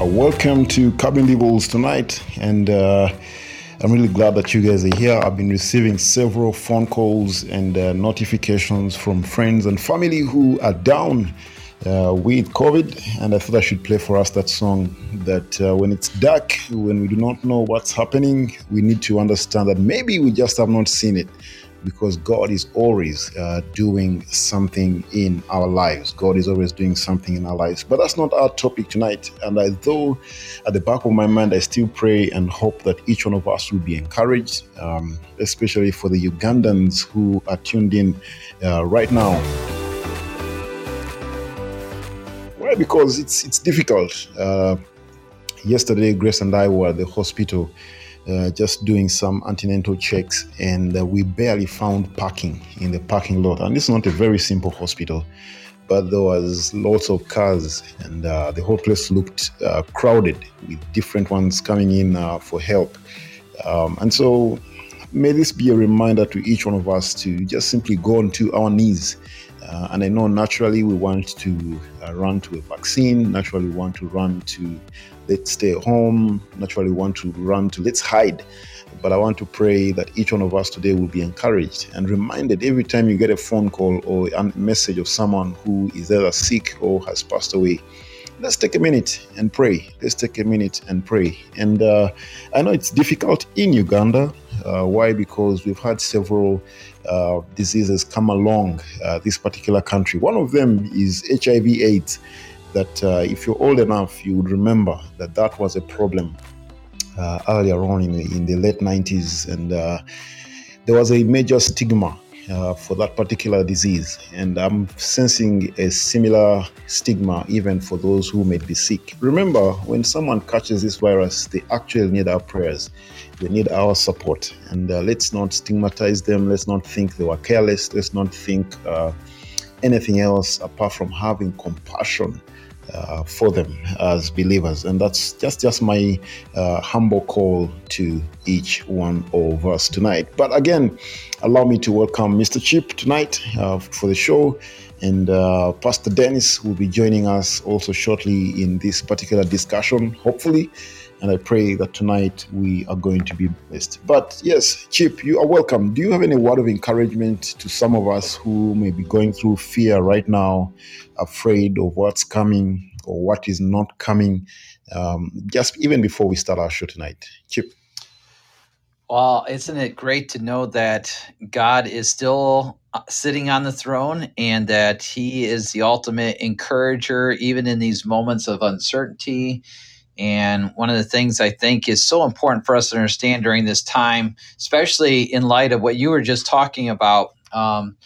Uh, welcome to Cabin Devils tonight, and uh, I'm really glad that you guys are here. I've been receiving several phone calls and uh, notifications from friends and family who are down uh, with COVID, and I thought I should play for us that song that uh, when it's dark, when we do not know what's happening, we need to understand that maybe we just have not seen it because God is always uh, doing something in our lives. God is always doing something in our lives. But that's not our topic tonight. And I, though at the back of my mind, I still pray and hope that each one of us will be encouraged, um, especially for the Ugandans who are tuned in uh, right now. Why? Because it's it's difficult. Uh, yesterday, Grace and I were at the hospital uh, just doing some antenatal checks, and uh, we barely found parking in the parking lot. And is not a very simple hospital, but there was lots of cars, and uh, the whole place looked uh, crowded with different ones coming in uh, for help. Um, and so, may this be a reminder to each one of us to just simply go onto our knees. And I know naturally we want to run to a vaccine, naturally we want to run to let's stay home, naturally want to run to let's hide. But I want to pray that each one of us today will be encouraged and reminded every time you get a phone call or a message of someone who is either sick or has passed away. Let's take a minute and pray. Let's take a minute and pray. And uh, I know it's difficult in Uganda. Uh, why? Because we've had several uh, diseases come along uh, this particular country. One of them is HIV/AIDS that uh, if you're old enough, you would remember that that was a problem uh, earlier on in the, in the late 90s. And uh, there was a major stigma uh, for that particular disease. And I'm sensing a similar stigma even for those who may be sick. Remember, when someone catches this virus, they actually need our prayers, they need our support. And uh, let's not stigmatize them, let's not think they were careless, let's not think uh, anything else apart from having compassion uh, for them as believers. And that's just just my uh, humble call to each one of us tonight. But again allow me to welcome mr chip tonight uh, for the show. And uh, pastor dennis will be joining us also shortly in this particular discussion hopefully and I pray that tonight we are going to be blessed. But yes, Chip, you are welcome. Do you have any word of encouragement to some of us who may be going through fear right now, afraid of what's coming or what is not coming? Um, just even before we start our show tonight, Chip. Well, isn't it great to know that God is still uh, sitting on the throne and that He is the ultimate encourager, even in these moments of uncertainty? And one of the things I think is so important for us to understand during this time, especially in light of what you were just talking about, um,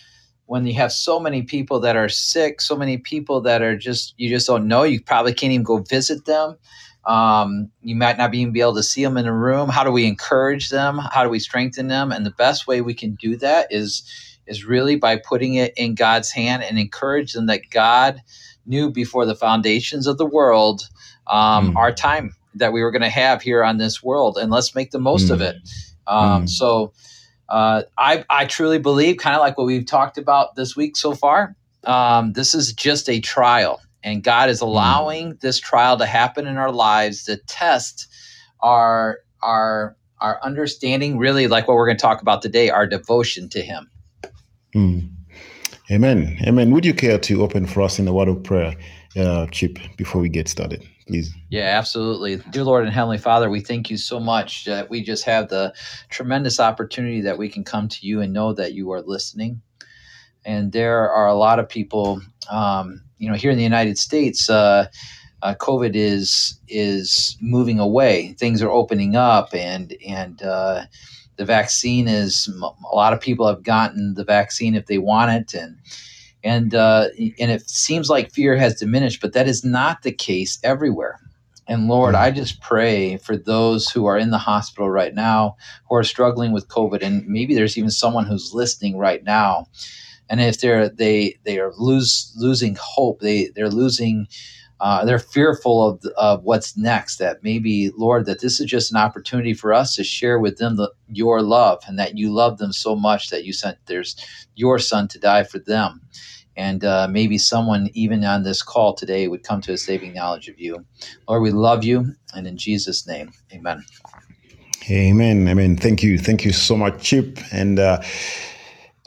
when you have so many people that are sick, so many people that are just, you just don't know, you probably can't even go visit them. Um, you might not even be able to see them in a room. How do we encourage them? How do we strengthen them? And the best way we can do that is is really by putting it in God's hand and encourage them that God knew before the foundations of the world um, mm. our time that we were going to have here on this world, and let's make the most mm. of it. Um, mm. So, uh, I I truly believe, kind of like what we've talked about this week so far. Um, this is just a trial, and God is mm. allowing this trial to happen in our lives to test our our our understanding, really, like what we're going to talk about today, our devotion to Him. Mm. Amen. Amen. Would you care to open for us in a word of prayer, uh, Chip, before we get started? Please. Yeah, absolutely. Dear Lord and Heavenly Father, we thank you so much that we just have the tremendous opportunity that we can come to you and know that you are listening. And there are a lot of people, um, you know, here in the United States, uh, uh, COVID is is moving away. Things are opening up, and and uh, the vaccine is. A lot of people have gotten the vaccine if they want it, and and uh, and it seems like fear has diminished, but that is not the case everywhere. And Lord, I just pray for those who are in the hospital right now, who are struggling with COVID, and maybe there's even someone who's listening right now. And if they're they they are lose losing hope, they they're losing. Uh, they're fearful of, of what's next. That maybe, Lord, that this is just an opportunity for us to share with them the, your love, and that you love them so much that you sent there's your Son to die for them and uh, maybe someone even on this call today would come to a saving knowledge of you. Lord, we love you, and in Jesus' name, amen. Amen. Amen. Thank you. Thank you so much, Chip. And uh,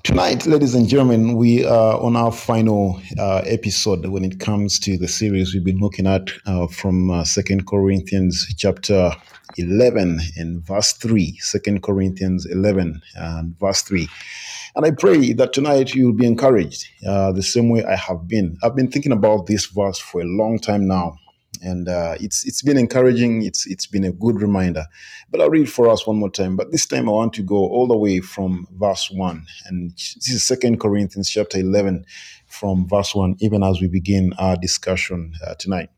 tonight, ladies and gentlemen, we are on our final uh, episode when it comes to the series we've been looking at uh, from uh, Second Corinthians chapter 11 and verse 3. Second Corinthians 11 and verse 3. And I pray that tonight you'll be encouraged uh, the same way I have been. I've been thinking about this verse for a long time now, and uh, it's it's been encouraging. It's it's been a good reminder. But I'll read for us one more time. But this time I want to go all the way from verse one, and this is Second Corinthians chapter eleven, from verse one. Even as we begin our discussion uh, tonight,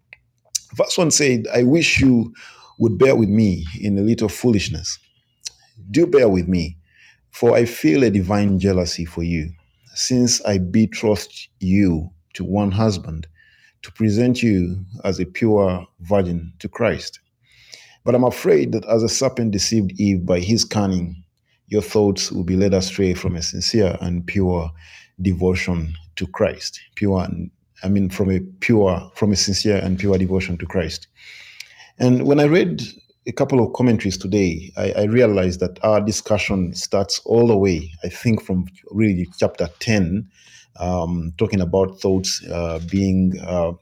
verse one said, "I wish you would bear with me in a little foolishness. Do bear with me." For I feel a divine jealousy for you, since I betrothed you to one husband, to present you as a pure virgin to Christ. But I'm afraid that as the serpent deceived Eve by his cunning, your thoughts will be led astray from a sincere and pure devotion to Christ. Pure, I mean, from a pure, from a sincere and pure devotion to Christ. And when I read a couple of commentaries today, I, I, realized that our discussion starts all the way, I think, from really chapter 10, um, talking about thoughts uh, being uh,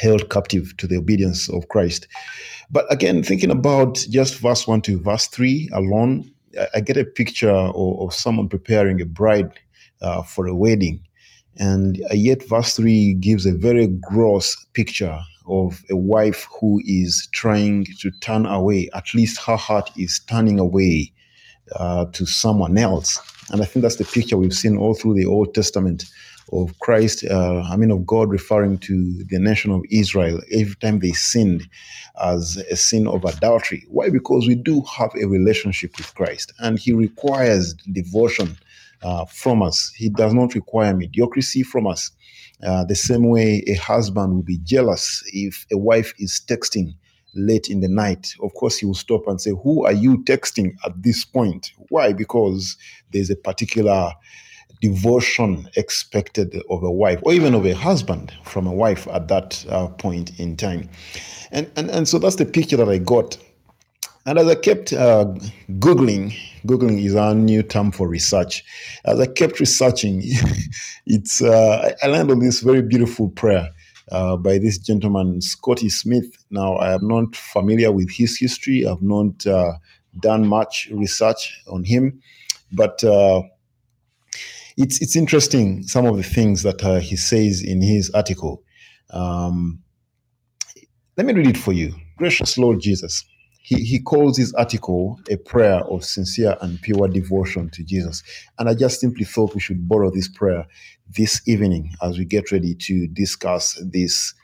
held captive to the obedience of Christ. But again, thinking about just verse 1 to verse 3 alone, I, I get a picture of, of, someone preparing a bride uh, for a wedding. And yet, verse 3 gives a very gross picture of a wife who is trying to turn away, at least her heart is turning away uh, to someone else. And I think that's the picture we've seen all through the Old Testament of Christ, uh, I mean, of God referring to the nation of Israel every time they sinned as a sin of adultery. Why? Because we do have a relationship with Christ and He requires devotion uh, from us. He does not require mediocrity from us. Uh, the same way a husband will be jealous if a wife is texting late in the night. Of course, he will stop and say, Who are you texting at this point? Why? Because there's a particular devotion expected of a wife or even of a husband from a wife at that uh, point in time. And, and, and so that's the picture that I got and as I kept uh, Googling, Googling is our new term for research. As I kept researching, it's uh, I landed on this very beautiful prayer uh, by this gentleman, Scotty Smith. Now, I am not familiar with his history. I've not uh, done much research on him, but uh, it's it's interesting some of the things that uh, he says in his article. Um, let me read it for you. Gracious Lord Jesus he, he calls his article a prayer of sincere and pure devotion to Jesus. And I just simply thought we should borrow this prayer this evening as we get ready to discuss this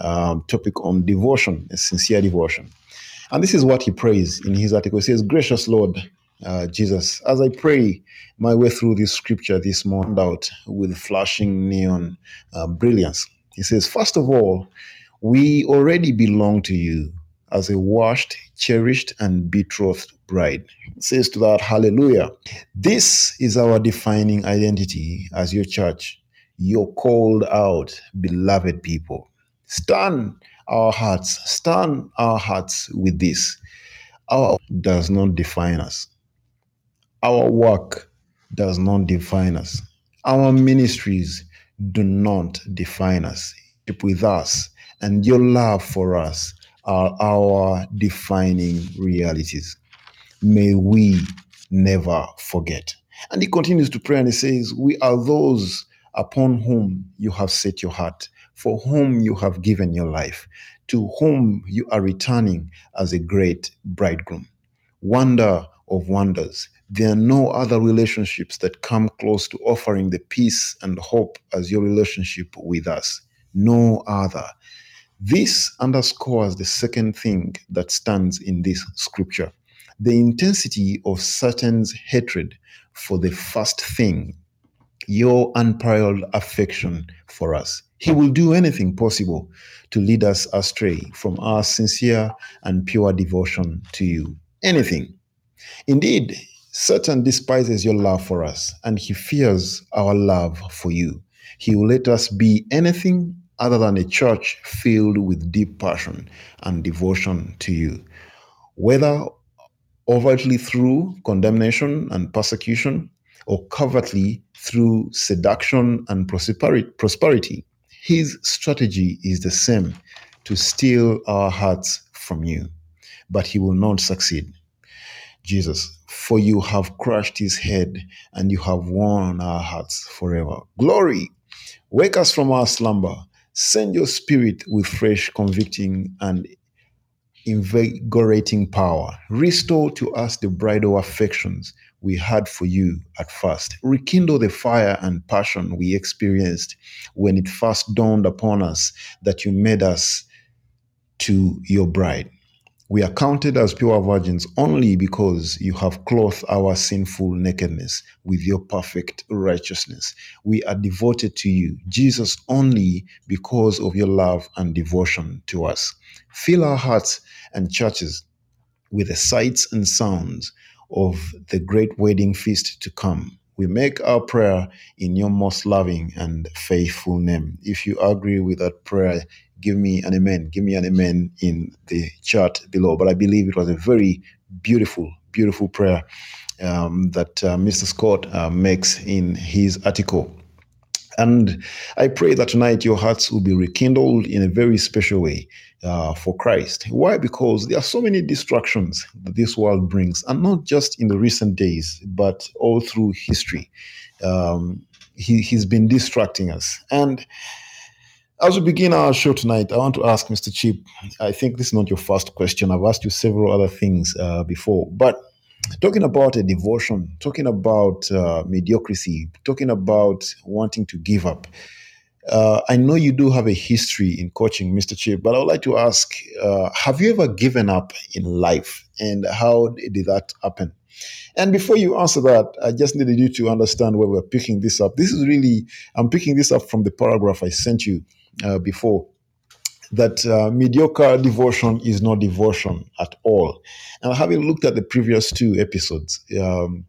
um, topic on devotion, sincere devotion. And this is what he prays in his article. He says, Gracious Lord, uh, Jesus, as I pray my way through this scripture this morning out with flashing neon uh, brilliance, he says, First of all, we already belong to you as a washed, cherished, and betrothed bride. It says to that, Hallelujah. This is our defining identity as your church, your called out, beloved people. Stand our hearts, stand our hearts with this. Our does not define us. Our work does not define us. Our ministries do not define us. With us and your love for us are our defining realities. May we never forget. And he continues to pray and he says, We are those upon whom you have set your heart, for whom you have given your life, to whom you are returning as a great bridegroom. Wonder of wonders. There are no other relationships that come close to offering the peace and hope as your relationship with us. No other. This underscores the second thing that stands in this scripture the intensity of Satan's hatred for the first thing, your unparalleled affection for us. He will do anything possible to lead us astray from our sincere and pure devotion to you. Anything. Indeed, Satan despises your love for us and he fears our love for you. He will let us be anything other than a church filled with deep passion and devotion to you. Whether overtly through condemnation and persecution, or covertly through seduction and prosperity, his strategy is the same to steal our hearts from you, but he will not succeed. Jesus, for you have crushed his head and you have won our hearts forever. Glory! Wake us from our slumber. Send your spirit with fresh convicting and invigorating power. Restore to us the bridal affections we had for you at first. Rekindle the fire and passion we experienced when it first dawned upon us that you made us to your bride. We are counted as pure virgins only because you have clothed our sinful nakedness with your perfect righteousness. We are devoted to you, Jesus, only because of your love and devotion to us. Fill our hearts and churches with the sights and sounds of the great wedding feast to come. We make our prayer in your most loving and faithful name. If you agree with that prayer, give me an amen. Give me an amen in the chat below. But I believe it was a very beautiful, beautiful prayer um, that uh, Mr. Scott uh, makes in his article. And I pray that tonight your hearts will be rekindled in a very special way uh, for Christ. Why? Because there are so many distractions that this world brings, and not just in the recent days, but all through history. Um, he, he's been distracting us. And as we begin our show tonight, I want to ask Mr. Chip. I think this is not your first question. I've asked you several other things uh, before, but talking about a devotion, talking about uh, mediocrity, talking about wanting to give up. Uh, I know you do have a history in coaching, Mr. Chip, but I would like to ask uh, Have you ever given up in life? And how did that happen? And before you answer that, I just needed you to understand where we're picking this up. This is really, I'm picking this up from the paragraph I sent you uh, before that uh, mediocre devotion is not devotion at all. And having looked at the previous two episodes, um,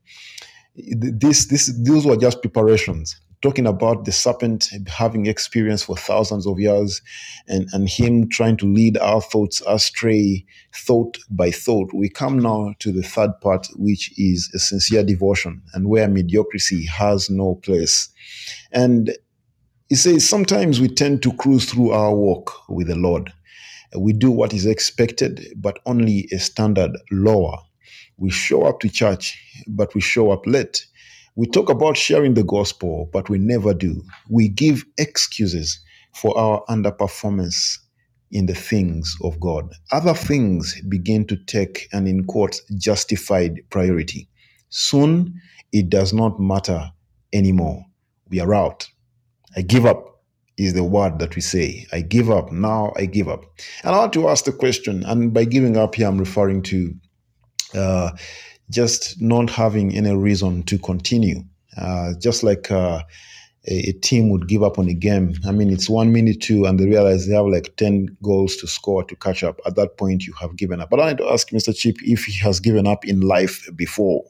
this, this, those were just preparations talking about the serpent having experience for thousands of years and, and him trying to lead our thoughts astray thought by thought we come now to the third part which is a sincere devotion and where mediocrity has no place and he says sometimes we tend to cruise through our walk with the Lord. We do what is expected, but only a standard lower. We show up to church, but we show up late. We talk about sharing the gospel, but we never do. We give excuses for our underperformance in the things of God. Other things begin to take an in quotes justified priority. Soon it does not matter anymore. We are out. I give up is the word that we say. I give up. Now I give up. And I want to ask the question, and by giving up here, I'm referring to uh, just not having any reason to continue. Uh, just like uh, a, a, team would give up on a game. I mean, it's one minute two, and they realize they have like 10 goals to score to catch up. At that point, you have given up. But I want to ask Mr. Chip if he has given up in life before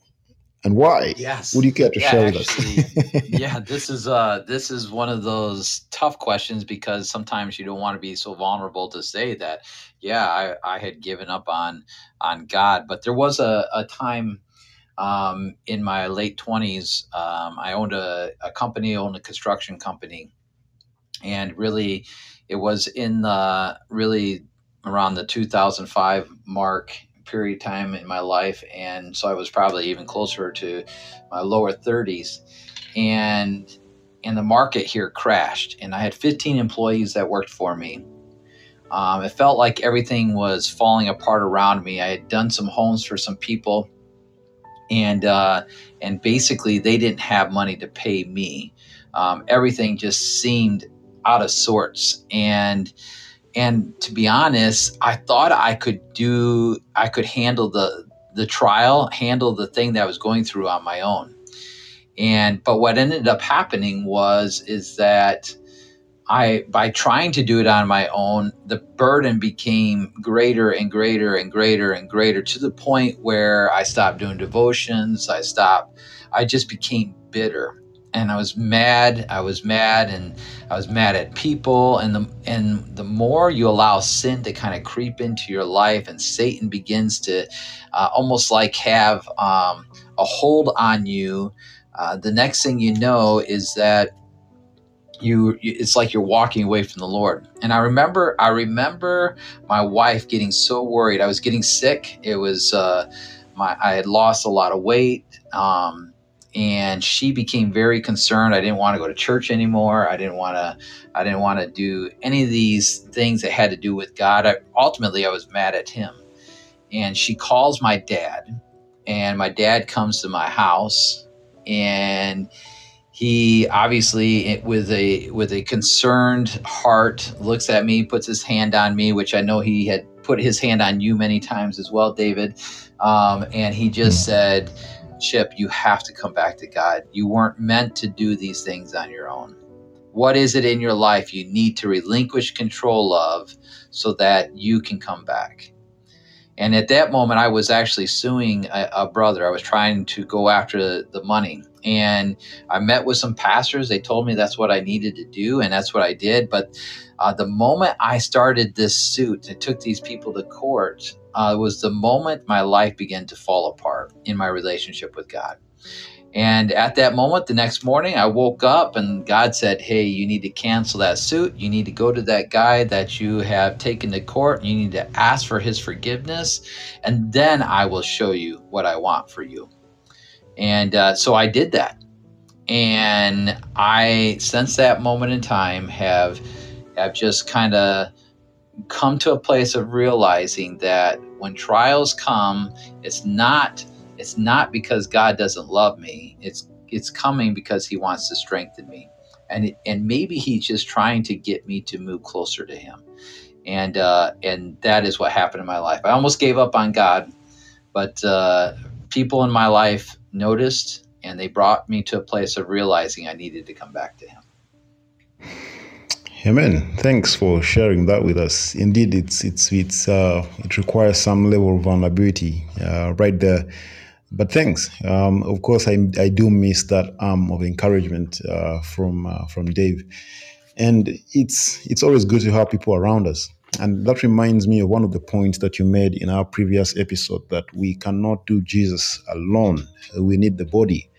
and why? Yes. Would you get to yeah, share actually, with us? yeah, this is uh this is one of those tough questions because sometimes you don't want to be so vulnerable to say that, yeah, I, I had given up on on God. But there was a, a time um, in my late twenties, um, I owned a, a company, owned a construction company, and really it was in the really around the 2005 mark period of time in my life. And so I was probably even closer to my lower 30s. And and the market here crashed. And I had 15 employees that worked for me. Um, it felt like everything was falling apart around me. I had done some homes for some people, and uh, and basically they didn't have money to pay me. Um, everything just seemed out of sorts, and and to be honest i thought i could do i could handle the the trial handle the thing that i was going through on my own. And but what ended up happening was is that i by trying to do it on my own the burden became greater and greater and greater and greater to the point where i stopped doing devotions. I stopped i just became bitter and I was mad. I was mad, and I was mad at people. And the and the more you allow sin to kind of creep into your life, and Satan begins to uh, almost like have um, a hold on you, uh, the next thing you know is that you it's like you're walking away from the lord and i remember i remember my wife getting so worried i was getting sick it was uh my i had lost a lot of weight um and she became very concerned. I didn't want to go to church anymore. I didn't want to i didn't want to do any of these things that had to do with god. I, ultimately i was mad at him. And she calls my dad and my dad comes to my house and he obviously with a with a concerned heart looks at me puts his hand on me which i know he had put his hand on you many times as well david. Um, and he just said chip you have to come back to god you weren't meant to do these things on your own what is it in your life you need to relinquish control of so that you can come back and at that moment, I was actually suing a, a, brother. I was trying to go after the money. And I met with some pastors. They told me that's what I needed to do, and that's what I did. But uh, the moment I started this suit and took these people to court, uh, was the moment my life began to fall apart in my relationship with God. And at that moment, the next morning, I woke up and God said, Hey, you need to cancel that suit. You need to go to that guy that you have taken to court. You need to ask for his forgiveness. And then I will show you what I want for you. And uh, so I did that. And I, since that moment in time, have, have just kind of come to a place of realizing that when trials come, it's not it's not because God doesn't love me. It's it's coming because he wants to strengthen me. And and maybe he's just trying to get me to move closer to him. And uh, and that is what happened in my life. I almost gave up on God, but uh, people in my life noticed and they brought me to a place of realizing I needed to come back to him. Amen. Thanks for sharing that with us. Indeed, it's it's it's uh, it requires some level of vulnerability uh, right there but thanks. Um, of course, I, I do miss that arm of encouragement uh, from uh, from Dave, and it's it's always good to have people around us. And that reminds me of one of the points that you made in our previous episode that we cannot do Jesus alone. We need the body.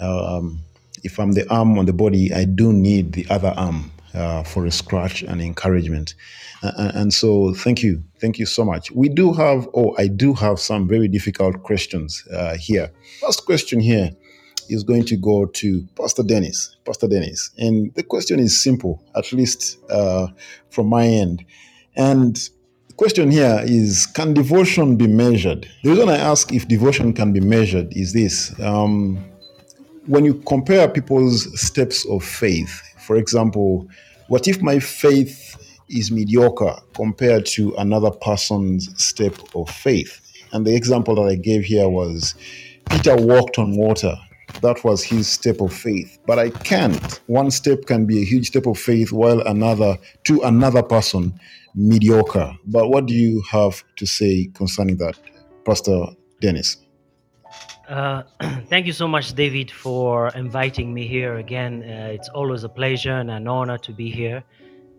Um, if I'm the arm on the body, I do need the other arm uh, for a scratch and encouragement. Uh, and so, thank you. Thank you so much. We do have, oh, I do have some very difficult questions uh, here. First question here is going to go to Pastor Dennis. Pastor Dennis. And the question is simple, at least uh, from my end. And the question here is Can devotion be measured? The reason I ask if devotion can be measured is this. Um, when you compare people's steps of faith, for example, what if my faith is mediocre compared to another person's step of faith? And the example that I gave here was Peter walked on water. That was his step of faith. But I can't. One step can be a huge step of faith, while another, to another person, mediocre. But what do you have to say concerning that, Pastor Dennis? Uh, thank you so much, David, for inviting me here again. Uh, it's always a pleasure and an honor to be here.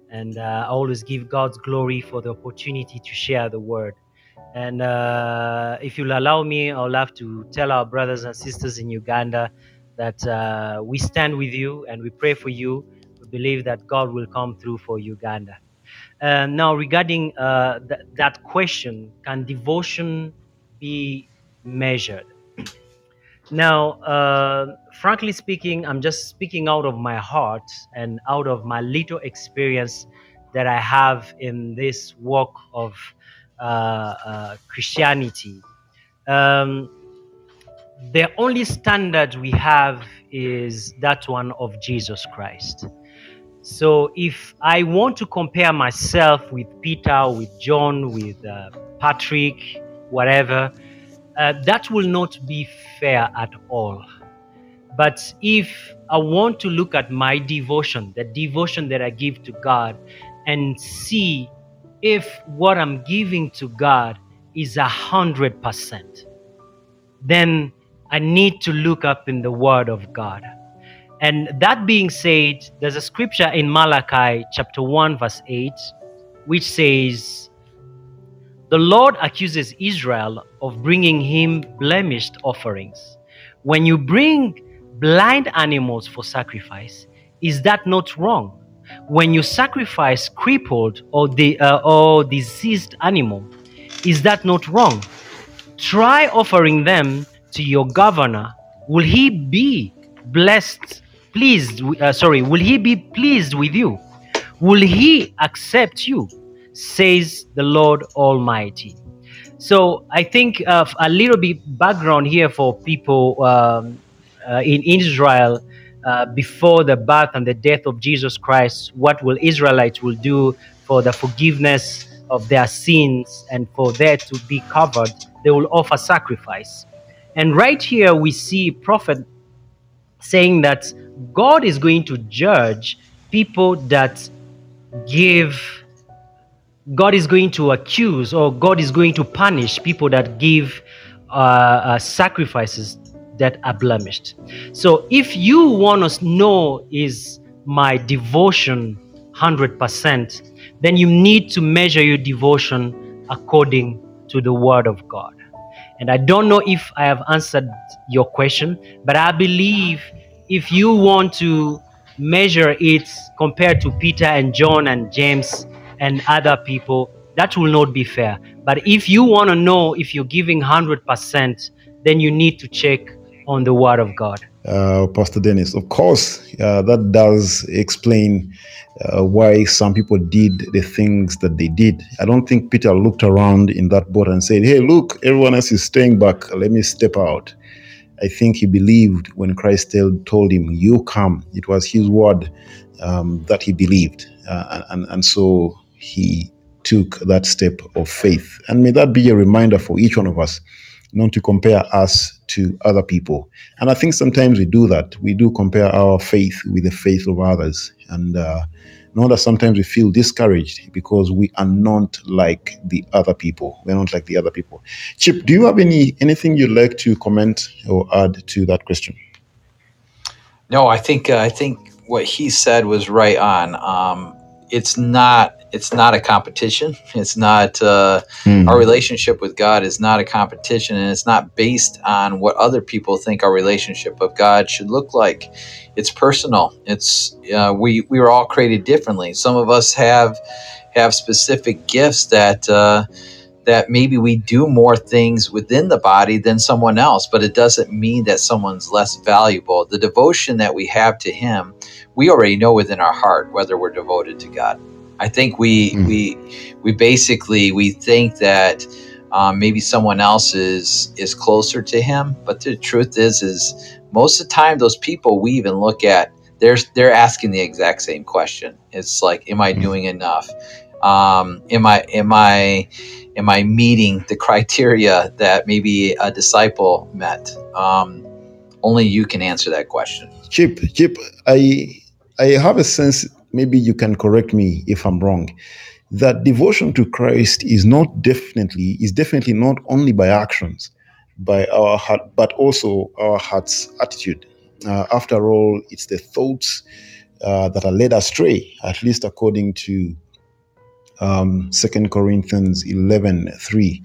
And uh, I always give God's glory for the opportunity to share the word. And uh, if you'll allow me, I'll have to tell our brothers and sisters in Uganda that uh, we stand with you and we pray for you. We believe that God will come through for Uganda. now, regarding th- that question, can devotion be measured? Now, uh, frankly speaking, I'm just speaking out of my heart and out of my little experience that I have in this walk of uh, uh, Christianity. Um, the only standard we have is that one of Jesus Christ. So if I want to compare myself with Peter, with John, with uh, Patrick, whatever, uh, that will not be fair at all. But if I want to look at my devotion, the devotion that I give to God, and see if what I'm giving to God is a hundred percent, then I need to look up in the Word of God. And that being said, there's a scripture in Malachi chapter 1, verse 8, which says, The Lord accuses Israel of bringing him blemished offerings. When you bring blind animals for sacrifice, is that not wrong? When you sacrifice crippled or, the, uh, or diseased animal, is that not wrong? Try offering them to your governor. Will he be blessed, pleased, uh, sorry, will he be pleased with you? Will he accept you? Says the Lord Almighty. So I think uh, a little bit background here for people um, uh, in Israel uh, before the birth and the death of Jesus Christ. What will Israelites will do for the forgiveness of their sins and for that to be covered? They will offer sacrifice. And right here we see prophet saying that God is going to judge people that give God is going to accuse or God is going to punish people that give uh, uh, sacrifices that are blemished. So if you want to know is my devotion 100%, then you need to measure your devotion according to the word of God. And I don't know if I have answered your question, but I believe if you want to measure it compared to Peter and John and James and other people, that will not be fair. But if you want to know if you're giving 100%, then you need to check on the Word of God. Uh, Pastor Dennis, of course, uh, that does explain uh, why some people did the things that they did. I don't think Peter looked around in that boat and said, Hey, look, everyone else is staying back. Let me step out. I think he believed when Christ told him, You come. It was his word um, that he believed. Uh, and, and so he took that step of faith. And may that be a reminder for each one of us not to compare us to other people. And I think sometimes we do that. We do compare our faith with the faith of others. And uh, know that sometimes we feel discouraged because we are not like the other people. We're not like the other people. Chip, do you have any anything you'd like to comment or add to that question? No, I think uh, I think what he said was right on. Um, it's not it's not a competition. It's not uh, mm. our relationship with God is not a competition, and it's not based on what other people think our relationship with God should look like. It's personal. It's uh, we we were all created differently. Some of us have have specific gifts that. Uh, that maybe we do more things within the body than someone else, but it doesn't mean that someone's less valuable. The devotion that we have to Him, we already know within our heart whether we're devoted to God. I think we mm. we we basically we think that um, maybe someone else is is closer to him, but the truth is is most of the time those people we even look at they're they're asking the exact same question. It's like, am I mm. doing enough? Um, am I am I am I meeting the criteria that maybe a disciple met? Um, only you can answer that question. Chip, Chip, I I have a sense maybe you can correct me if I'm wrong, that devotion to Christ is not definitely is definitely not only by actions, by our heart, but also our heart's attitude. Uh, after all, it's the thoughts uh, that are led astray, at least according to um, 2 Corinthians 11 3.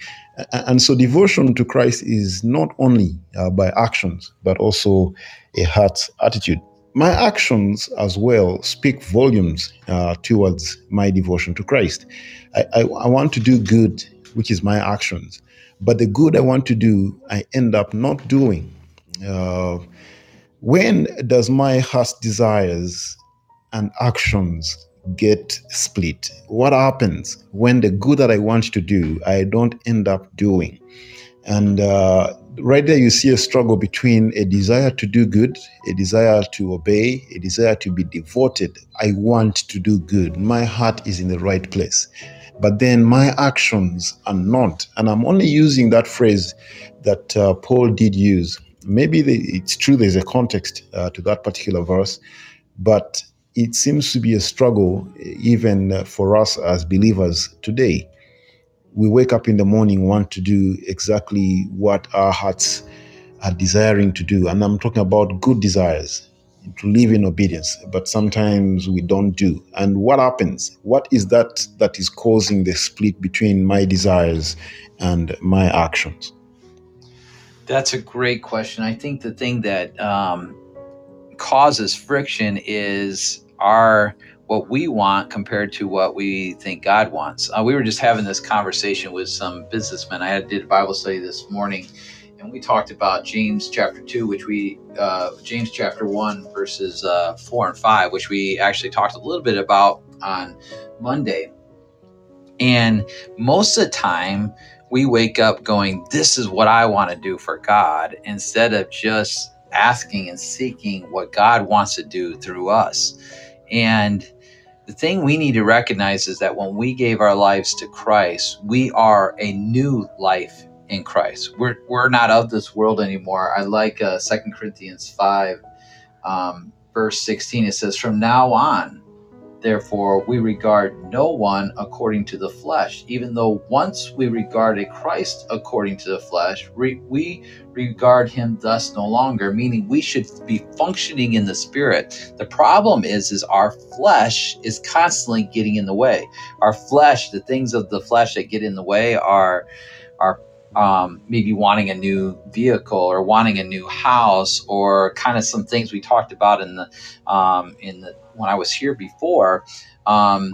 And so devotion to Christ is not only uh, by actions, but also a heart's attitude my actions as well speak volumes uh, towards my devotion to Christ. I, I, I, want to do good, which is my actions, but the good I want to do, I end up not doing. Uh, when does my heart's desires and actions get split? What happens when the good that I want to do, I don't end up doing? And uh, right there you see a struggle between a desire to do good, a desire to obey, a desire to be devoted. I want to do good. My heart is in the right place. But then my actions are not. And I'm only using that phrase that uh, Paul did use. Maybe the, it's true there's a context uh, to that particular verse, but it seems to be a struggle even uh, for us as believers today we wake up in the morning want to do exactly what our hearts are desiring to do and i'm talking about good desires to live in obedience, but sometimes we don't do. And what happens? What is that that is causing the split between my desires and my actions? That's a great question. I think the thing that um, causes friction is our what we want compared to what we think God wants. Uh, we were just having this conversation with some businessmen. I had, did a Bible study this morning, and we talked about James chapter two, which we uh, James chapter one verses uh, four and five, which we actually talked a little bit about on Monday. And most of the time, we wake up going, "This is what I want to do for God," instead of just asking and seeking what God wants to do through us. And the thing we need to recognize is that when we gave our lives to Christ, we are a new life in Christ. We're, we're not of this world anymore. I like uh, 2 Corinthians 5, um, verse 16. It says, From now on, Therefore, we regard no one according to the flesh, even though once we regarded Christ according to the flesh, we, we regard him thus no longer, meaning we should be functioning in the spirit. The problem is, is our flesh is constantly getting in the way. Our flesh, the things of the flesh that get in the way are are um, maybe wanting a new vehicle or wanting a new house or kind of some things we talked about in the um, in the when I was here before, um,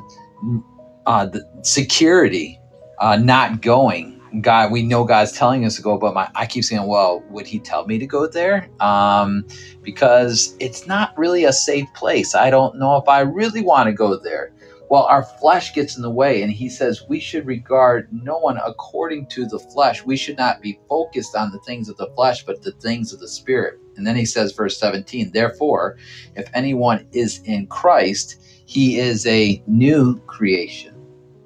uh, the security, uh, not going. God, we know God's telling us to go, but my, I keep saying, well, would He tell me to go there? Um, because it's not really a safe place. I don't know if I really want to go there. Well, our flesh gets in the way, and he says we should regard no one according to the flesh. We should not be focused on the things of the flesh, but the things of the spirit. And then he says, verse 17, therefore, if anyone is in Christ, he is a new creation.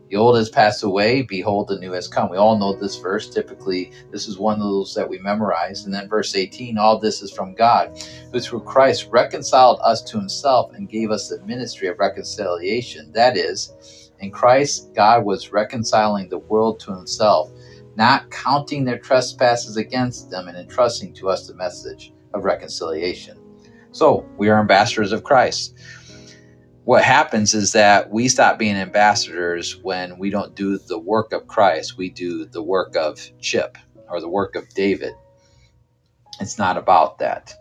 The old has passed away, behold, the new has come. We all know this verse. Typically, this is one of those that we memorize. And then verse 18, all this is from God, who through Christ reconciled us to himself and gave us the ministry of reconciliation. That is, in Christ, God was reconciling the world to himself, not counting their trespasses against them and entrusting to us the message of reconciliation. So we are ambassadors of Christ. What happens is that we stop being ambassadors when we don't do the work of Christ. We do the work of Chip or the work of David. It's not about that.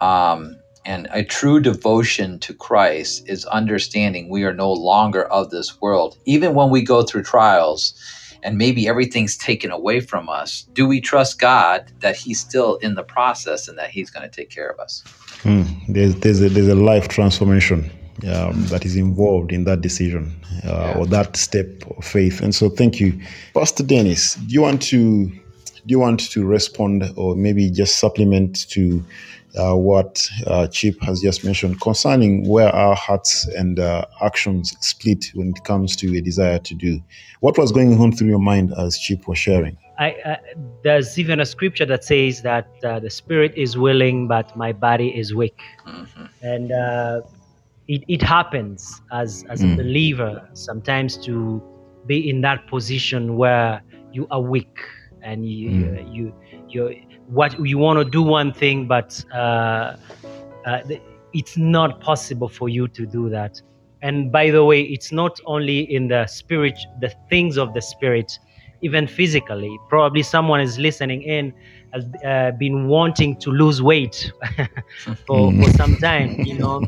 Um, and a true devotion to Christ is understanding we are no longer of this world. Even when we go through trials, and maybe everything's taken away from us, do we trust God that He's still in the process and that He's going to take care of us? Hmm. There's, there's, a, there's a life transformation um, that is involved in that decision uh, yeah. or that step of faith. And so, thank you, Pastor Dennis. Do you want to do you want to respond or maybe just supplement to uh, what uh, Chip has just mentioned concerning where our hearts and uh, actions split when it comes to a desire to do. What was going on through your mind as Chip was sharing? I, there's even a scripture that says that uh, the spirit is willing, but my body is weak. Mm-hmm. And uh, it, it happens as, as mm. a believer sometimes to be in that position where you are weak and you, mm. you, you, you what you want to do one thing, but uh, uh, it's not possible for you to do that. And by the way, it's not only in the spirit, the things of the spirit, even physically. Probably someone is listening in has uh, been wanting to lose weight for, for some time, you know.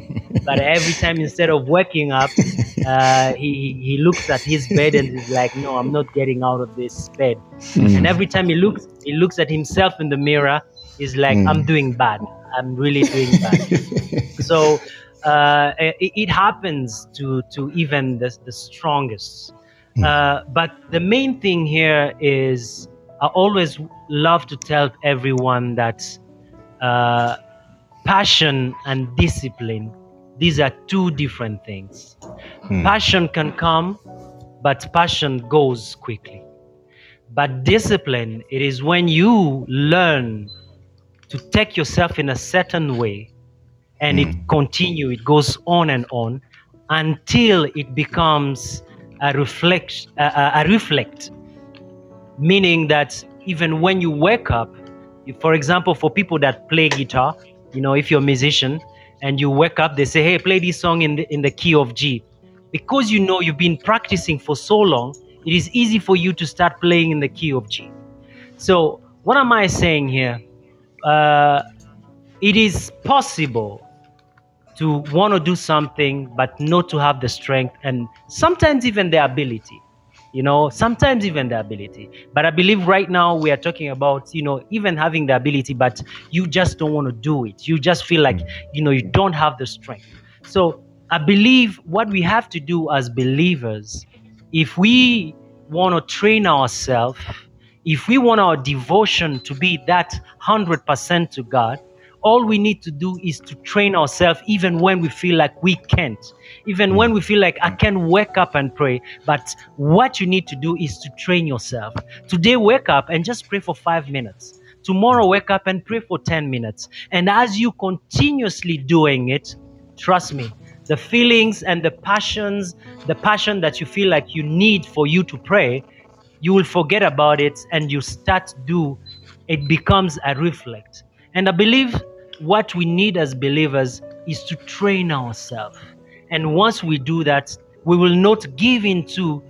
But every time instead of waking up, uh, he, he looks at his bed and is like, no, I'm not getting out of this bed. Mm. And every time he looks, he looks at himself in the mirror, he's like, mm. I'm doing bad. I'm really doing bad. so uh, it, it, happens to, to even the, the strongest. Mm. Uh, but the main thing here is I always love to tell everyone that uh, passion and discipline these are two different things. Hmm. Passion can come, but passion goes quickly. But discipline, it is when you learn to take yourself in a certain way and hmm. it continue, it goes on and on until it becomes a reflect, a, a reflect meaning that even when you wake up, for example, for people that play guitar, you know, if you're a musician, and you wake up, they say, "Hey, play this song in the in the key of G," because you know you've been practicing for so long. It is easy for you to start playing in the key of G. So, what am I saying here? Uh, it is possible to want to do something but not to have the strength and sometimes even the ability you know sometimes even the ability. But i believe right now we are talking about you know even having the ability but you just don't want to do it. You just feel like you know you don't have the strength. So i believe what we have to do as believers if we want to train ourselves if we want our devotion to be that 100% to god all we need to do is to train ourselves even when we feel like we can't. Even when we feel like i can wake up and pray. But what you need to do is to train yourself. Today wake up and just pray for five minutes. Tomorrow wake up and pray for 10 minutes. And as you continuously doing it trust me the feelings and the passions the passion that you feel like you need for you to pray you will forget about it and you start do it becomes a reflect. And i believe what we need as believers is to train ourselves. And once we do that, we will not give into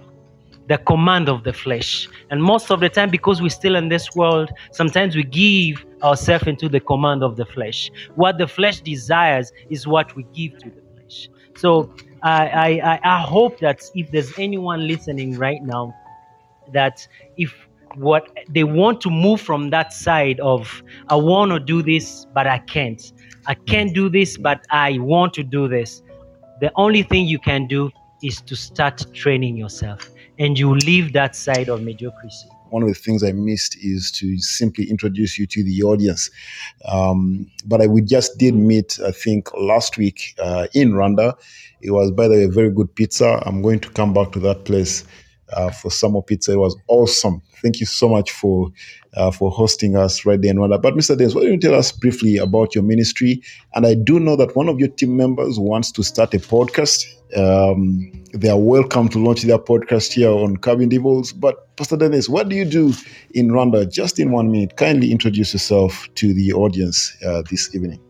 the command of the flesh. And most of the time, because we're still in this world, sometimes we give ourselves into the command of the flesh. What the flesh desires is what we give to the flesh. So I, I, I hope that if there's anyone listening right now, that if what they want to move from that side of I want to do this but I can't. I can't do this but I want to do this. The only thing you can do is to start training yourself and you leave that side of mediocrity. One of the things I missed is to simply introduce you to the audience. Um, but I, we just did meet, I think, last week uh, in Rwanda. It was, by the way, a very good pizza. I'm going to come back to that place uh, for Summer Pizza. It was awesome. Thank you so much for uh, for hosting us right there in Rwanda. But Mr. Dennis, why don't you tell us briefly about your ministry? And I do know that one of your team members wants to start a podcast. Um, they are welcome to launch their podcast here on Cabin Devils. But Pastor Dennis, what do you do in Rwanda? Just in one minute, kindly introduce yourself to the audience uh, this evening.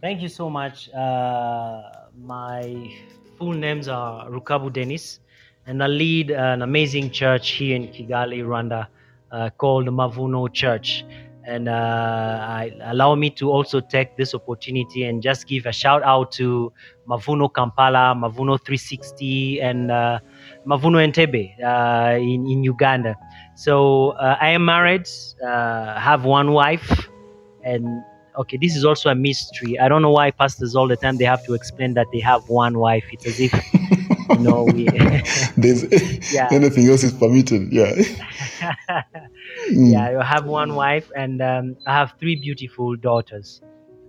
Thank you so much. Uh, my full names are Rukabu Dennis and I lead an amazing church here in Kigali, Rwanda, uh, called Mavuno Church. And uh, I, allow me to also take this opportunity and just give a shout out to Mavuno Kampala, Mavuno 360, and uh, Mavuno Entebbe uh, in, in Uganda. So uh, I am married, uh, have one wife, and okay, this is also a mystery. I don't know why pastors all the time they have to explain that they have one wife. It's as if know we There's Yeah. anything else is permitted. Yeah. yeah, I have one wife and um, I have three beautiful daughters.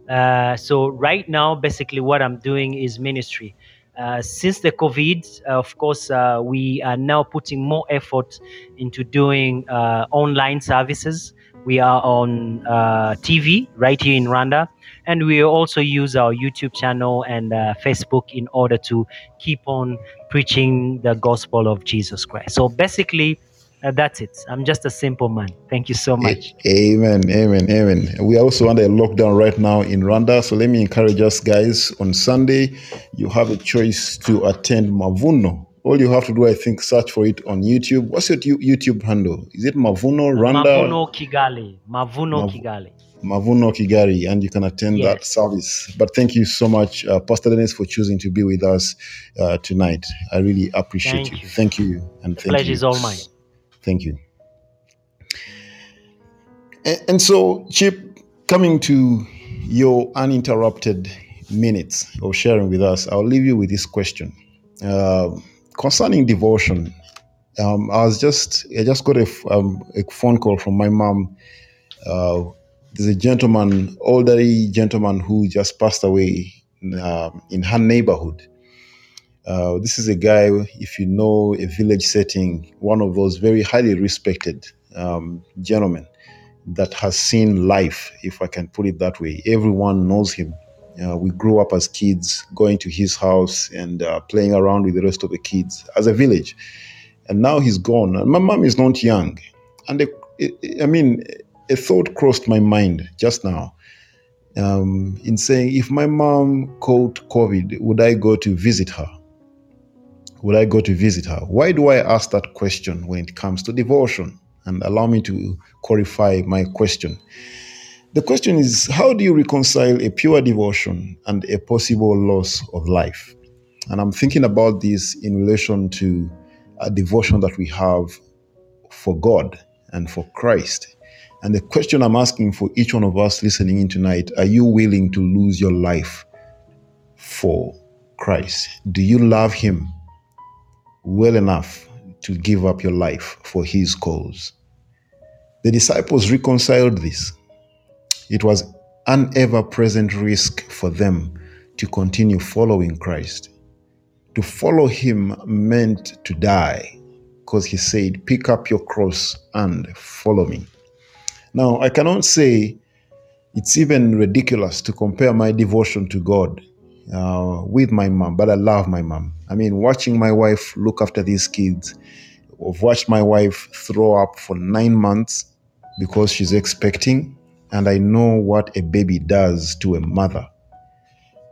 Uh, so right now, basically, what I'm doing is ministry. Uh, since the COVID, uh, of course, uh, we are now putting more effort into doing uh, online services. We are on uh, TV right here in Rwanda, and we also use our YouTube channel and uh, Facebook in order to keep on preaching the gospel of Jesus Christ. So basically, uh, that's it. I'm just a simple man. Thank you so much. Amen, amen, amen. We are also under a lockdown right now in Rwanda. So let me encourage us, guys. On Sunday, you have a choice to attend Mavuno. All you have to do, I think, search for it on YouTube. What's your YouTube handle? Is it Mavuno Rwanda? Mavuno Kigali. Mavuno Mav- Kigali. Mavuno Kigali, and you can attend that service. But thank you so much, uh, Pastor Dennis, for choosing to be with us uh, tonight. I really appreciate you. you. Thank you, and The thank pleasure you. is all mine. Thank you. And, and so, Chip, coming to your uninterrupted minutes of sharing with us, I'll leave you with this question uh, concerning devotion. Um, I was just I just got a, um, a phone call from my mom. Uh, there's a gentleman, elderly gentleman, who just passed away um in her neighborhood. Uh, this is a guy, if you know a village setting, one of those very highly respected um, gentlemen that has seen life, if I can put it that way. Everyone knows him. Uh, we grew up as kids going to his house and uh, playing around with the rest of the kids as a village. And now he's gone. And my mom is not young. And I mean, a thought crossed my mind just now. um, in saying, if my mom caught COVID, would I go to visit her? Would I go to visit her? Why do I ask that question when it comes to devotion? And allow me to clarify my question. The question is how do you reconcile a pure devotion and a possible loss of life? And I'm thinking about this in relation to a devotion that we have for God and for Christ. And the question I'm asking for each one of us listening in tonight are you willing to lose your life for Christ? Do you love Him well enough to give up your life for His cause? The disciples reconciled this. It was an ever present risk for them to continue following Christ. To follow Him meant to die because He said, Pick up your cross and follow me. Now, I cannot say it's even ridiculous to compare my devotion to God uh, with my mom, but I love my mom. I mean, watching my wife look after these kids, I've watched my wife throw up for nine months because she's expecting, and I know what a baby does to a mother.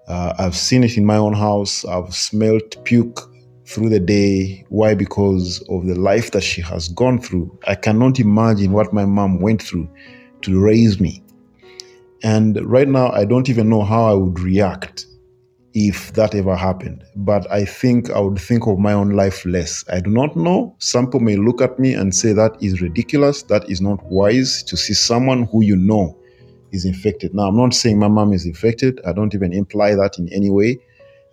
Uh, I've seen it in my own house. I've smelt puke through the day. Why? Because of the life that she has gone through. I cannot imagine what my mom went through to raise me. And right now, I don't even know how I would react if that ever happened. But I think I would think of my own life less. I do not know. Some people may look at me and say that is ridiculous. That is not wise to see someone who you know is infected. Now, I'm not saying my mom is infected. I don't even imply that in any way.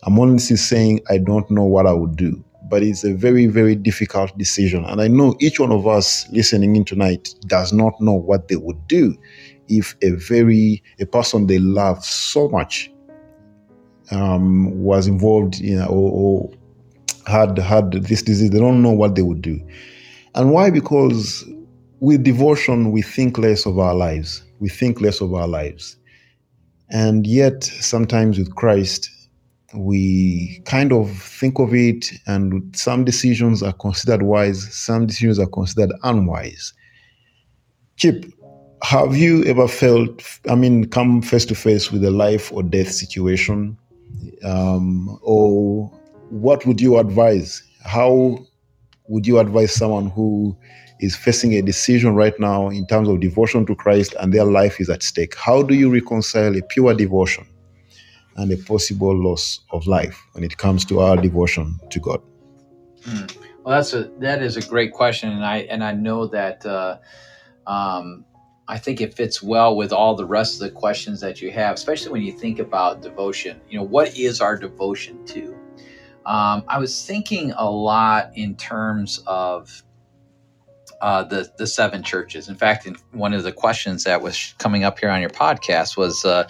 I'm only saying I don't know what I would do. But it's a very, very difficult decision. And I know each one of us listening in tonight does not know what they would do if a very, a person they love so much um, was involved in or, or had had this disease. They don't know what they would do. And why? Because with devotion, we think less of our lives. We think less of our lives. And yet, sometimes with Christ, we kind of think of it, and some decisions are considered wise, some decisions are considered unwise. Chip, have you ever felt, I mean, come face to face with a life or death situation? Um, or what would you advise? How would you advise someone who is facing a decision right now in terms of devotion to Christ and their life is at stake? How do you reconcile a pure devotion and a possible loss of life when it comes to our devotion to God? Mm. Well, that's a that is a great question, and I and I know that uh, um, I think it fits well with all the rest of the questions that you have, especially when you think about devotion. You know, what is our devotion to? Um, I was thinking a lot in terms of uh, the the seven churches. In fact, in one of the questions that was coming up here on your podcast was. Uh,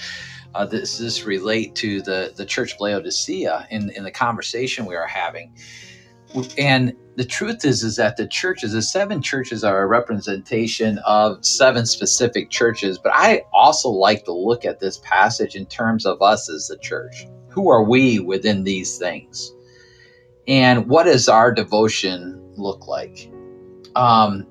uh, does this relate to the, the church of Laodicea in, in the conversation we are having? And the truth is, is that the churches, the seven churches are a representation of seven specific churches. But I also like to look at this passage in terms of us as the church. Who are we within these things? And what does our devotion look like? Um,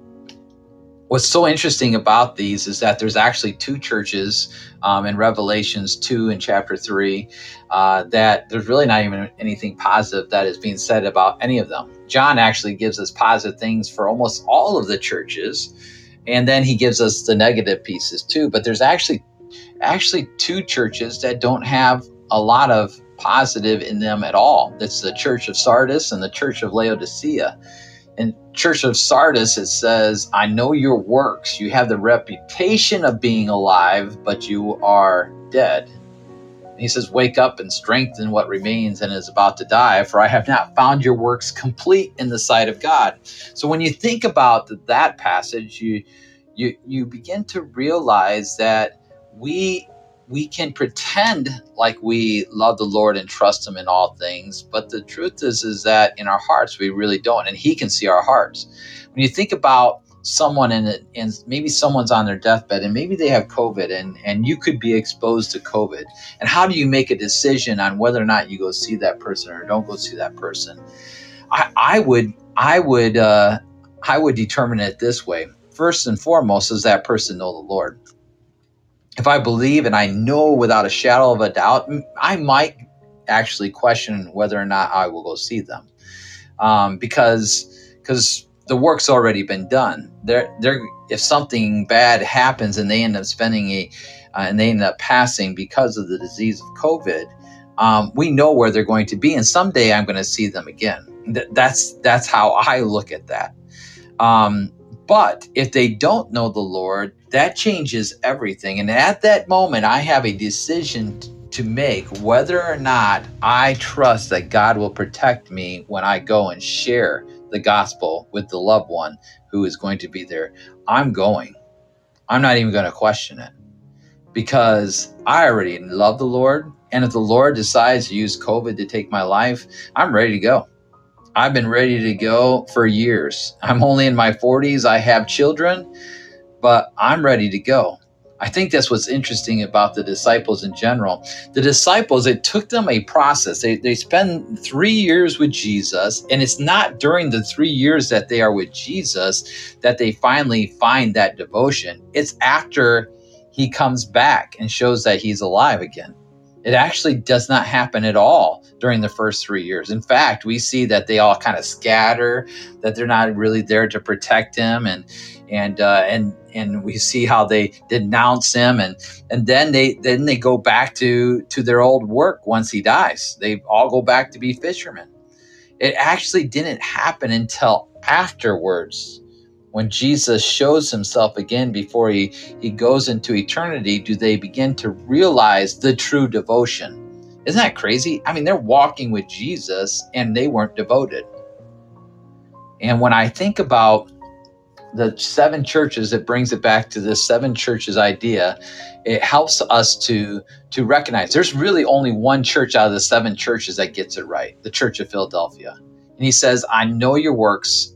what's so interesting about these is that there's actually two churches um, in Revelations 2 and chapter 3 uh, that there's really not even anything positive that is being said about any of them. John actually gives us positive things for almost all of the churches, and then he gives us the negative pieces too. But there's actually actually two churches that don't have a lot of positive in them at all. That's the Church of Sardis and the Church of Laodicea in Church of Sardis, it says, I know your works. You have the reputation of being alive, but you are dead. And he says, Wake up and strengthen what remains and is about to die, for I have not found your works complete in the sight of God. So when you think about that passage, you you you begin to realize that we we can pretend like we love the Lord and trust Him in all things, but the truth is, is that in our hearts we really don't, and He can see our hearts. When you think about someone and and maybe someone's on their deathbed and maybe they have COVID and and you could be exposed to COVID, and how do you make a decision on whether or not you go see that person or don't go see that person? I, I would I would uh, I would determine it this way. First and foremost, does that person know the Lord? If I believe and I know without a shadow of a doubt, I might actually question whether or not I will go see them, um, because because the work's already been done. They're, they're, if something bad happens and they end up spending a uh, and they end up passing because of the disease of COVID, um, we know where they're going to be, and someday I'm going to see them again. Th- that's that's how I look at that. Um, but if they don't know the Lord, that changes everything. And at that moment, I have a decision to make whether or not I trust that God will protect me when I go and share the gospel with the loved one who is going to be there. I'm going. I'm not even going to question it because I already love the Lord. And if the Lord decides to use COVID to take my life, I'm ready to go. I've been ready to go for years. I'm only in my 40s. I have children, but I'm ready to go. I think that's what's interesting about the disciples in general. The disciples, it took them a process. They, they spend three years with Jesus, and it's not during the three years that they are with Jesus that they finally find that devotion. It's after he comes back and shows that he's alive again. It actually does not happen at all during the first three years. In fact, we see that they all kind of scatter, that they're not really there to protect him, and and uh, and and we see how they denounce him, and and then they then they go back to to their old work once he dies. They all go back to be fishermen. It actually didn't happen until afterwards when Jesus shows himself again before he, he goes into eternity, do they begin to realize the true devotion? Isn't that crazy? I mean, they're walking with Jesus and they weren't devoted. And when I think about the seven churches, it brings it back to the seven churches idea. It helps us to to recognize there's really only one church out of the seven churches that gets it right, the Church of Philadelphia. And he says, I know your works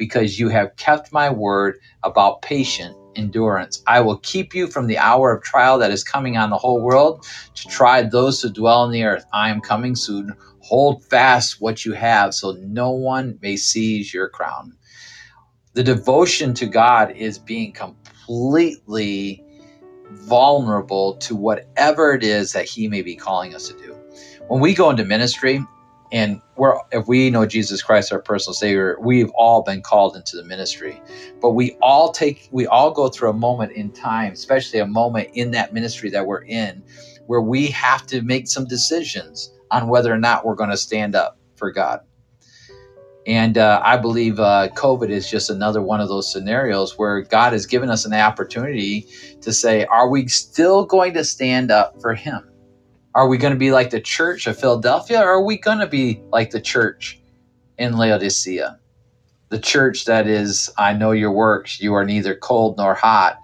because you have kept my word about patient endurance. I will keep you from the hour of trial that is coming on the whole world to try those who dwell on the earth. I am coming soon. Hold fast what you have so no one may seize your crown. The devotion to God is being completely vulnerable to whatever it is that He may be calling us to do. When we go into ministry, and we're if we know jesus christ our personal savior we've all been called into the ministry. But we all take we all go through a moment in time especially a moment in that ministry that we're in where we have to make some decisions on whether or not we're going to stand up for god. And uh, i believe uh, covid is just another one of those scenarios where god has given us an opportunity to say are we still going to stand up for him are we going to be like the church of Philadelphia or are we going to be like the church in Laodicea? The church that is, I know your works, you are neither cold nor hot.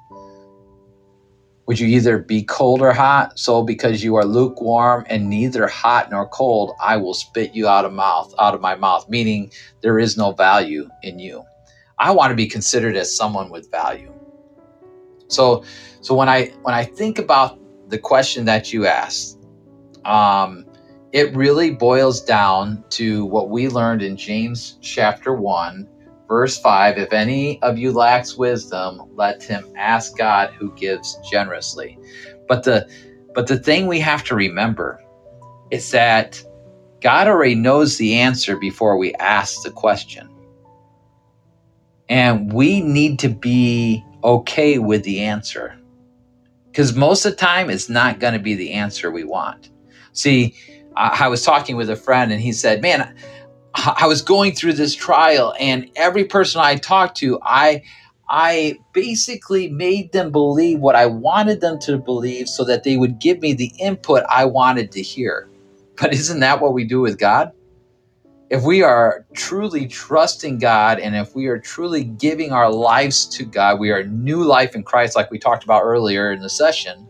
Would you either be cold or hot? So because you are lukewarm and neither hot nor cold, I will spit you out of mouth, out of my mouth, meaning there is no value in you. I want to be considered as someone with value. So so when I when I think about the question that you asked, um, it really boils down to what we learned in James chapter 1, verse 5 If any of you lacks wisdom, let him ask God who gives generously. But the but the thing we have to remember is that God already knows the answer before we ask the question. And we need to be okay with the answer. Because most of the time, it's not going to be the answer we want. See, I, I was talking with a friend and he said, Man, I was going through this trial and every person I talked to, I I basically made them believe what I wanted them to believe so that they would give me the input I wanted to hear. But isn't that what we do with God? If we are truly trusting God and if we are truly giving our lives to God, we are new life in Christ, like we talked about earlier in the session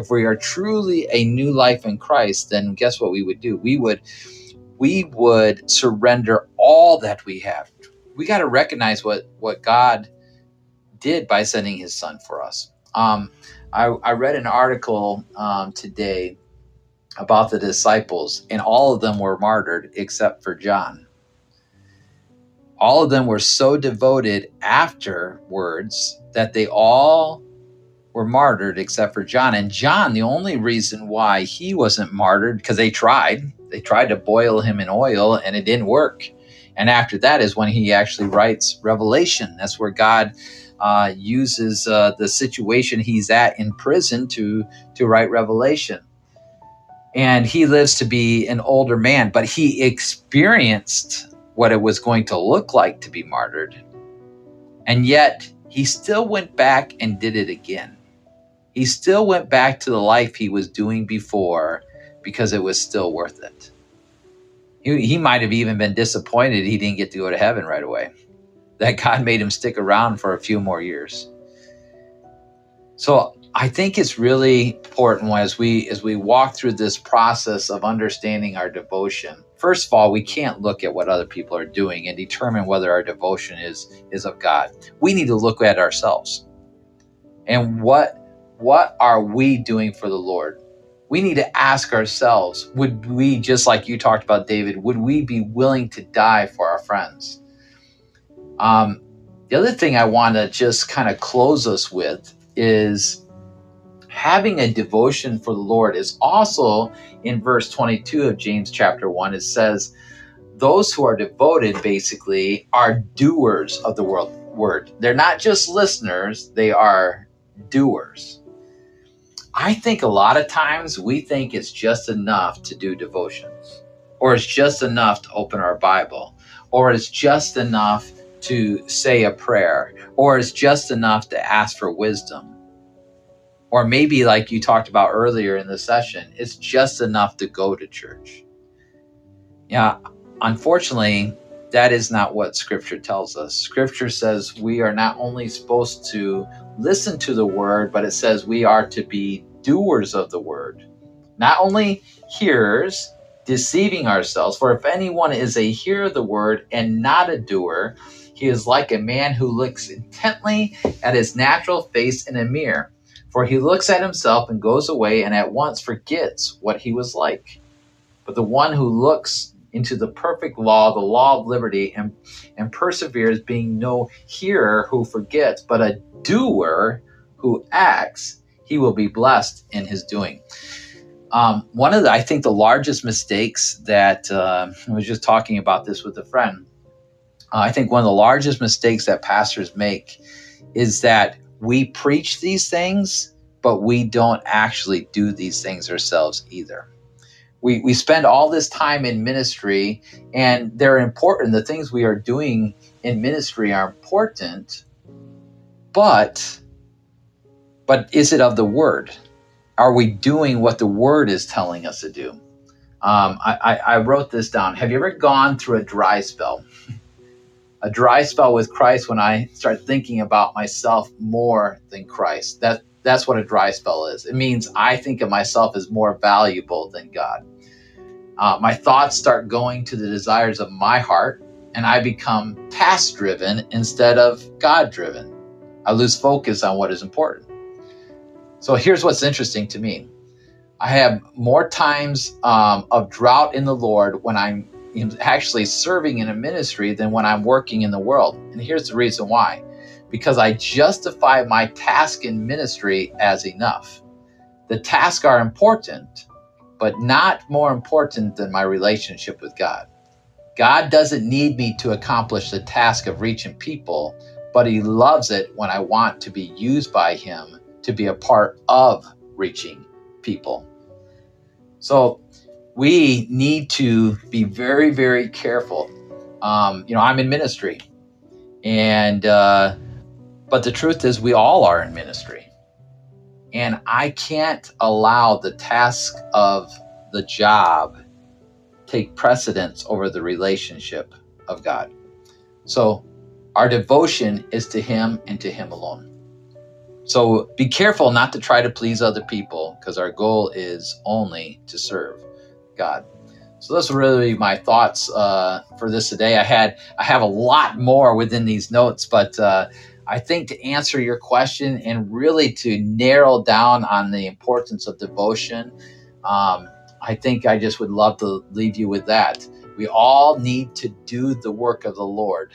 if we are truly a new life in Christ, then guess what we would do? We would we would surrender all that we have. We got to recognize what what God did by sending His Son for us. Um, I, I, read an article um, today about the disciples, and all of them were martyred except for John. All of them were so devoted afterwards that they all were martyred except for John. And John, the only reason why he wasn't martyred, because they tried, they tried to boil him in oil and it didn't work. And after that is when he actually writes Revelation. That's where God uh, uses uh, the situation he's at in prison to to write Revelation. And he lives to be an older man, but he experienced what it was going to look like to be martyred. And yet he still went back and did it again. He still went back to the life he was doing before because it was still worth it. He, he might have even been disappointed he didn't get to go to heaven right away, that God made him stick around for a few more years. So I think it's really important as we as we walk through this process of understanding our devotion. First of all, we can't look at what other people are doing and determine whether our devotion is is of God. We need to look at ourselves. And what what are we doing for the Lord? We need to ask ourselves, would we just like you talked about David, would we be willing to die for our friends? Um, the other thing I want to just kind of close us with is having a devotion for the Lord is also in verse 22 of James chapter 1. It says, Those who are devoted basically are doers of the word. They're not just listeners, they are doers. I think a lot of times we think it's just enough to do devotions, or it's just enough to open our Bible, or it's just enough to say a prayer, or it's just enough to ask for wisdom or maybe, like you talked about earlier in the session, it's just enough to go to church. Yeah, unfortunately, that is not what Scripture tells us. Scripture says we are not only supposed to listen to the word, but it says we are to be doers of the word. Not only hearers, deceiving ourselves, for if anyone is a hearer of the word and not a doer, he is like a man who looks intently at his natural face in a mirror. For he looks at himself and goes away and at once forgets what he was like. But the one who looks into the perfect law, the law of liberty, and, and perseveres, being no hearer who forgets, but a doer who acts, he will be blessed in his doing. Um, one of the, I think, the largest mistakes that uh, I was just talking about this with a friend. Uh, I think one of the largest mistakes that pastors make is that we preach these things, but we don't actually do these things ourselves either. We, we spend all this time in ministry and they're important. The things we are doing in ministry are important, but but is it of the word? Are we doing what the word is telling us to do? Um, I, I, I wrote this down. Have you ever gone through a dry spell? a dry spell with Christ when I start thinking about myself more than Christ. That that's what a dry spell is. It means I think of myself as more valuable than God. Uh, my thoughts start going to the desires of my heart, and I become task driven instead of God driven. I lose focus on what is important. So here's what's interesting to me. I have more times um, of drought in the Lord when I'm actually serving in a ministry than when I'm working in the world. And here's the reason why because I justify my task in ministry as enough. The tasks are important, but not more important than my relationship with God. God doesn't need me to accomplish the task of reaching people, but He loves it when I want to be used by Him to be a part of reaching people. So we need to be very, very careful. Um, you know, I'm in ministry, and uh, but the truth is, we all are in ministry, and I can't allow the task of the job take precedence over the relationship of God. So, our devotion is to Him and to Him alone. So be careful not to try to please other people because our goal is only to serve God. So those really my thoughts uh, for this today. I had I have a lot more within these notes, but uh, I think to answer your question and really to narrow down on the importance of devotion, um, I think I just would love to leave you with that. We all need to do the work of the Lord,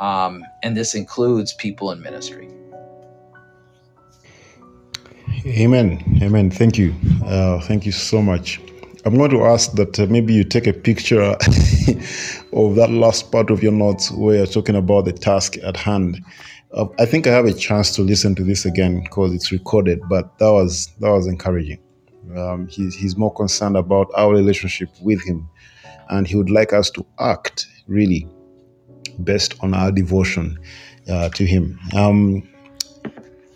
um, and this includes people in ministry. Amen. Amen. Thank you. Uh, thank you so much. I'm going to ask that uh, maybe you take a picture of that last part of your notes where you're talking about the task at hand. Uh, I think I have a chance to listen to this again because it's recorded, but that was that was encouraging. Um, he's, he's more concerned about our relationship with him, and he would like us to act really based on our devotion uh, to him. Um,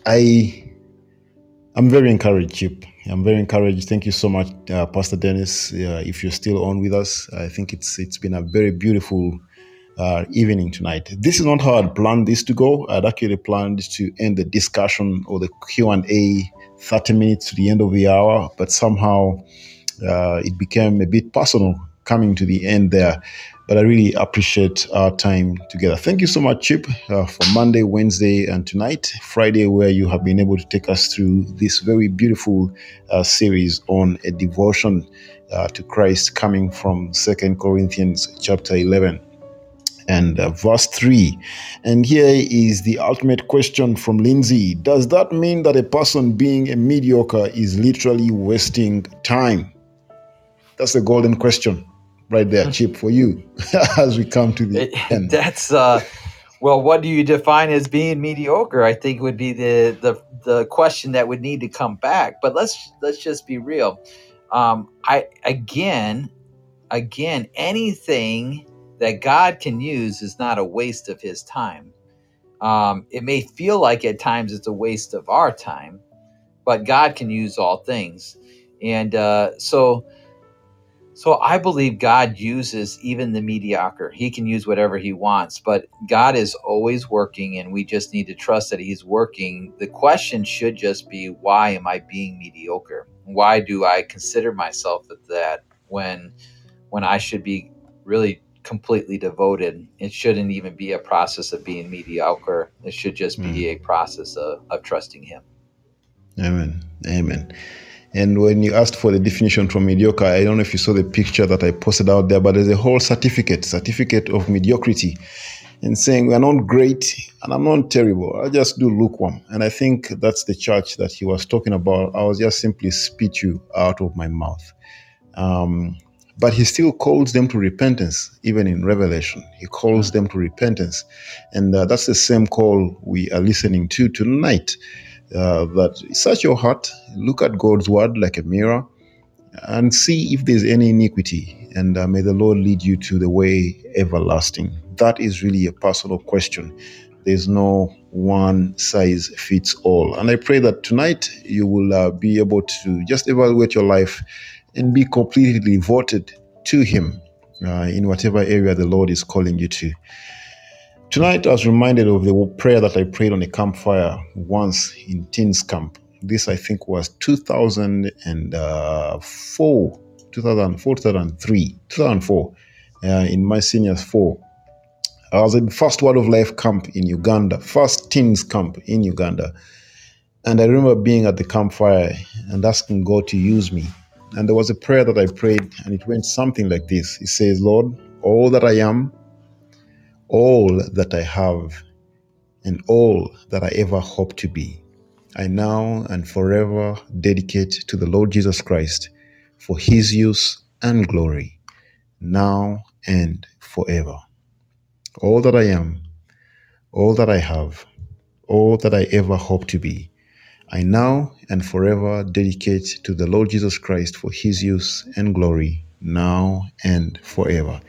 I I'm very encouraged, Chip. I'm very encouraged. Thank you so much, uh, Pastor Dennis. Uh, if you're still on with us, I think it's it's been a very beautiful uh, evening tonight. This is not how I'd planned this to go. I'd actually planned to end the discussion or the Q and A 30 minutes to the end of the hour, but somehow uh, it became a bit personal coming to the end there but I really appreciate our time together. Thank you so much, Chip, uh, for Monday, Wednesday, and tonight, Friday, where you have been able to take us through this very beautiful uh, series on a devotion uh, to Christ coming from Second Corinthians chapter 11 and uh, verse 3. And here is the ultimate question from Lindsay Does that mean that a person being a mediocre is literally wasting time? That's a golden question right there, Chip, for you as we come to the end. That's uh, well, what do you define as being mediocre? I think would be the the the question that would need to come back. But let's let's just be real. Um, I again, again, anything that God can use is not a waste of His time. Um, it may feel like at times it's a waste of our time, but God can use all things, and uh, so so I believe God uses even the mediocre. He can use whatever he wants, but God is always working and we just need to trust that he's working. The question should just be why am I being mediocre? Why do I consider myself that when when I should be really completely devoted? It shouldn't even be a process of being mediocre. It should just be mm. a process of, of trusting him. Amen. Amen. And when you asked for the definition from mediocre, I don't know if you saw the picture that I posted out there, but there's a whole certificate, certificate of mediocrity, and saying we are not great and I'm not terrible. I just do lukewarm. And I think that's the church that he was talking about. I was just simply spit you out of my mouth. Um, but he still calls them to repentance, even in Revelation. He calls them to repentance. And uh, that's the same call we are listening to tonight uh, that search your heart, look at God's word like a mirror, and see if there's any iniquity. And uh, may the Lord lead you to the way everlasting. That is really a personal question. There's no one size fits all. And I pray that tonight you will uh, be able to just evaluate your life and be completely devoted to Him uh, in whatever area the Lord is calling you to. Tonight, I was reminded of the prayer that I prayed on a campfire once in teens camp. This, I think, was 2004, 2004, 2003, 2004, uh, in my seniors four. I was in First Word of Life camp in Uganda, first teens camp in Uganda. And I remember being at the campfire and asking God to use me. And there was a prayer that I prayed, and it went something like this It says, Lord, all that I am, all that I have and all that I ever hope to be, I now and forever dedicate to the Lord Jesus Christ for his use and glory, now and forever. All that I am, all that I have, all that I ever hope to be, I now and forever dedicate to the Lord Jesus Christ for his use and glory, now and forever.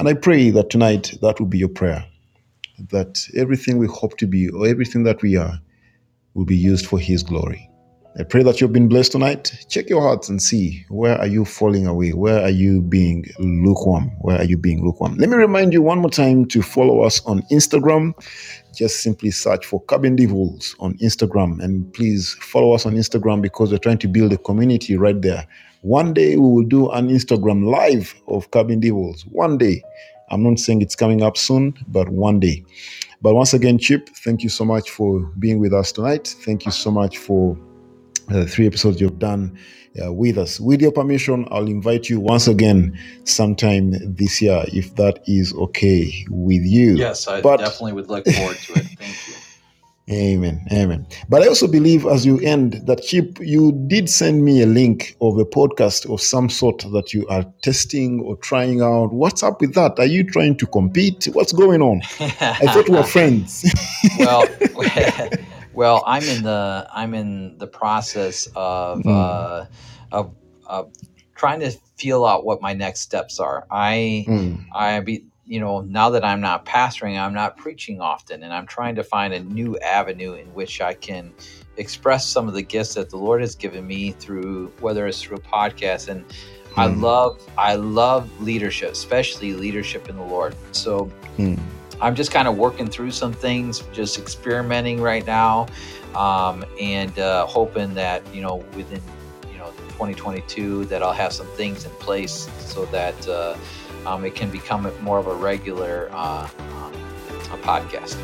And I pray that tonight that will be your prayer. That everything we hope to be or everything that we are will be used for His glory. I pray that you've been blessed tonight. Check your hearts and see where are you falling away? Where are you being lukewarm? Where are you being lukewarm? Let me remind you one more time to follow us on Instagram. Just simply search for Cabin Devils on Instagram and please follow us on Instagram because we're trying to build a community right there. One day we will do an Instagram live of Cabin Devils. One day. I'm not saying it's coming up soon, but one day. But once again, Chip, thank you so much for being with us tonight. Thank you so much for the three episodes you've done uh, with us. With your permission, I'll invite you once again sometime this year, if that is okay with you. Yes, I but, definitely would look forward to it. Thank you. Amen. Amen. But I also believe as you end that Chip, you did send me a link of a podcast of some sort that you are testing or trying out. What's up with that? Are you trying to compete? What's going on? I thought we were friends. well, well, I'm in the I'm in the process of mm. uh, of, of trying to feel out what my next steps are. I mm. I be you know now that I'm not pastoring, I'm not preaching often, and I'm trying to find a new avenue in which I can express some of the gifts that the Lord has given me through whether it's through a podcast and. Mm. I love I love leadership, especially leadership in the Lord. So mm. I'm just kind of working through some things, just experimenting right now, um, and uh, hoping that you know within you know 2022 that I'll have some things in place so that uh, um, it can become more of a regular uh, um, a podcast.